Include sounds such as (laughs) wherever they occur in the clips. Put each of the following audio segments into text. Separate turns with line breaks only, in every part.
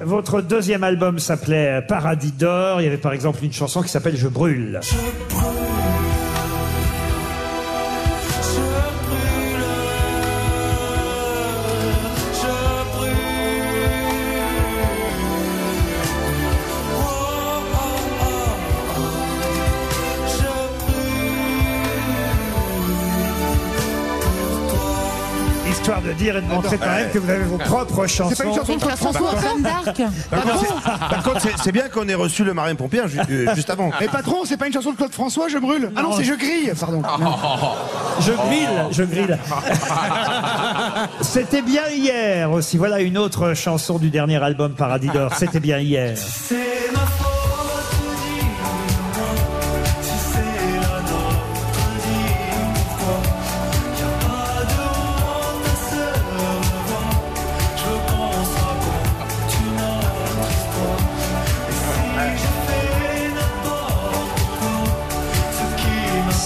Votre deuxième album s'appelait Paradis d'or. Il y avait par exemple une chanson qui s'appelle Je brûle. Histoire de dire et de montrer quand même que vous avez vos propres chansons.
C'est pas une chanson de Claude François
Jeanne d'Arc.
Par contre, c'est- par contre, c'est- c'est bien qu'on ait reçu le marin pompier ju- euh, juste avant. (laughs)
Mais patron, c'est pas une chanson de Claude François, je brûle. Ah non, c'est je grille, pardon.
Je grille, je grille. (laughs) C'était bien hier aussi. Voilà une autre chanson du dernier album Paradis d'or. C'était bien hier.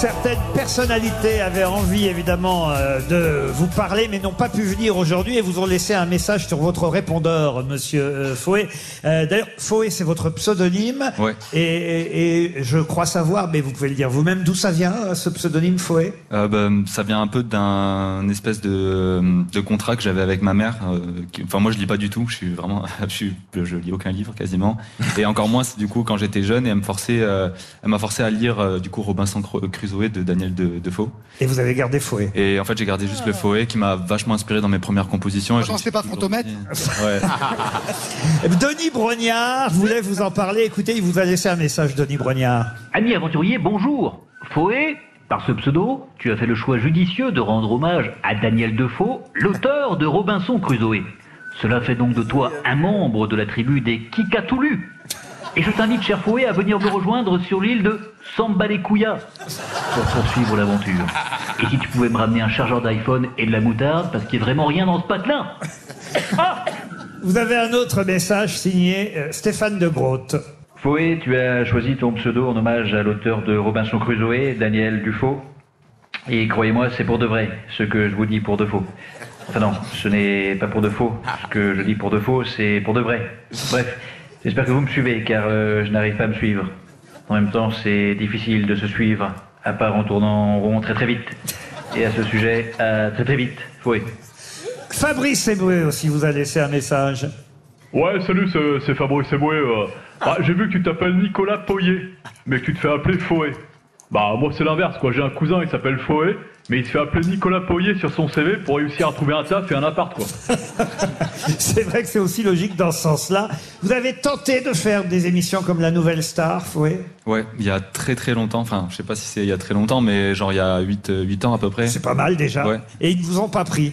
Certaines personnalités avaient envie évidemment euh, de vous parler, mais n'ont pas pu venir aujourd'hui et vous ont laissé un message sur votre répondeur, Monsieur euh, Fouet. Euh, D'ailleurs, Fouet, c'est votre pseudonyme.
Ouais.
Et, et- et je crois savoir, mais vous pouvez le dire vous-même, d'où ça vient, ce pseudonyme Fouet
bah, ça vient un peu d'un espèce de, de contrat que j'avais avec ma mère. qui- enfin, moi, je lis pas du tout. Je suis vraiment, (laughs) je, suis, je lis aucun livre quasiment. Et encore moins, c'est du coup, quand j'étais jeune, et elle me forçait, elle m'a forcé à lire du coup Robinson Cru- De Daniel de- Defoe.
Et vous avez gardé Fouet.
Et en fait, j'ai gardé juste le Fouet qui m'a vachement inspiré dans mes premières compositions. Je
Attends, c'était
suis
pas Fantomètre (laughs)
Ouais. (laughs)
Denis Brognard voulait vous en parler? Écoutez, il vous a laissé un message, Denis Brognard.
Ami aventurier, bonjour. Foé, par ce pseudo, tu as fait le choix judicieux de rendre hommage à Daniel Defoe, l'auteur de Robinson Crusoe. Cela fait donc de toi un membre de la tribu des Kikatoulus. Et je t'invite, cher Foé, à venir me rejoindre sur l'île de Sambalekuya pour poursuivre l'aventure. Et si tu pouvais me ramener un chargeur d'iPhone et de la moutarde, parce qu'il n'y a vraiment rien dans ce patelin.
Vous avez un autre message signé euh, Stéphane de Groot.
Foé, tu as choisi ton pseudo en hommage à l'auteur de Robinson Crusoe, Daniel Dufaux. Et croyez-moi, c'est pour de vrai, ce que je vous dis pour de faux. Enfin non, ce n'est pas pour de faux. Ce que je dis pour de faux, c'est pour de vrai. Bref, j'espère que vous me suivez, car euh, je n'arrive pas à me suivre. En même temps, c'est difficile de se suivre, à part en tournant en rond très très vite. Et à ce sujet, à très très vite, Foé.
Fabrice Eboué aussi vous a laissé un message.
Ouais, salut, c'est- Fabrice Eboué. euh. Ah, J'ai vu que tu t'appelles Nicolas Poyer, mais que tu te fais appeler Foé. Bah, moi, c'est l'inverse, quoi. J'ai un cousin, il s'appelle Foé, mais il se fait appeler Nicolas Poyer sur son CV pour réussir à trouver un taf et un appart, quoi. (laughs)
C'est vrai que c'est aussi logique dans ce sens-là. Vous avez tenté de faire des émissions comme La Nouvelle Star, Fouet
Ouais, il y a très très longtemps. Enfin, je sais pas si c'est il y a très longtemps, mais genre il y a 8, 8 ans à peu près.
C'est pas mal déjà.
Ouais.
Et ils ne vous ont pas pris.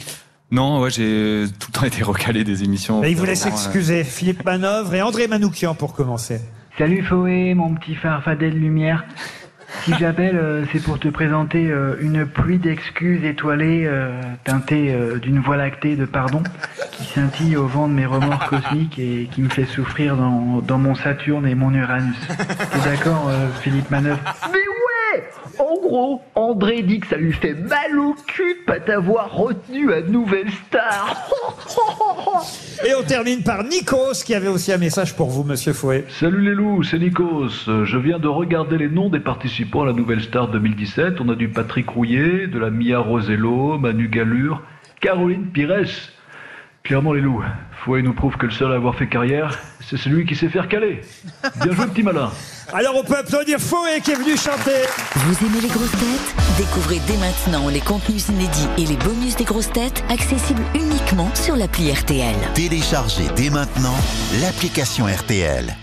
Non, ouais, j'ai tout le temps été recalé des émissions.
Et ils vous laissent
Vraiment,
excuser. Philippe Manœuvre et André Manoukian pour commencer.
Salut Foé, mon petit farfadet de lumière. Si j'appelle, euh, c'est pour te présenter euh, une pluie d'excuses étoilées euh, teintée euh, d'une voie lactée de pardon qui scintille au vent de mes remords cosmiques et qui me fait souffrir dans, dans mon Saturne et mon Uranus. T'es d'accord, Philippe Manœuvre?
Mais ouais En gros, André dit que ça lui fait mal au cul de pas t'avoir retenu à Nouvelle Star. (laughs)
Et on termine par Nikos qui avait aussi un message pour vous, monsieur Fouet.
Salut les loups, c'est Nikos. Je viens de regarder les noms des participants à la Nouvelle Star 2017. On a du Patrick Rouillet, de la Mia Rosello, Manu Galure, Caroline Pires. Clairement les loups, Fouet nous prouve que le seul à avoir fait carrière, c'est celui qui sait faire caler. Bien joué petit malin.
Alors on peut applaudir Fouet qui est venu chanter.
Vous aimez les grosses têtes? Découvrez dès maintenant les contenus inédits et les bonus des grosses têtes accessibles uniquement sur l'appli RTL.
Téléchargez dès maintenant l'application RTL.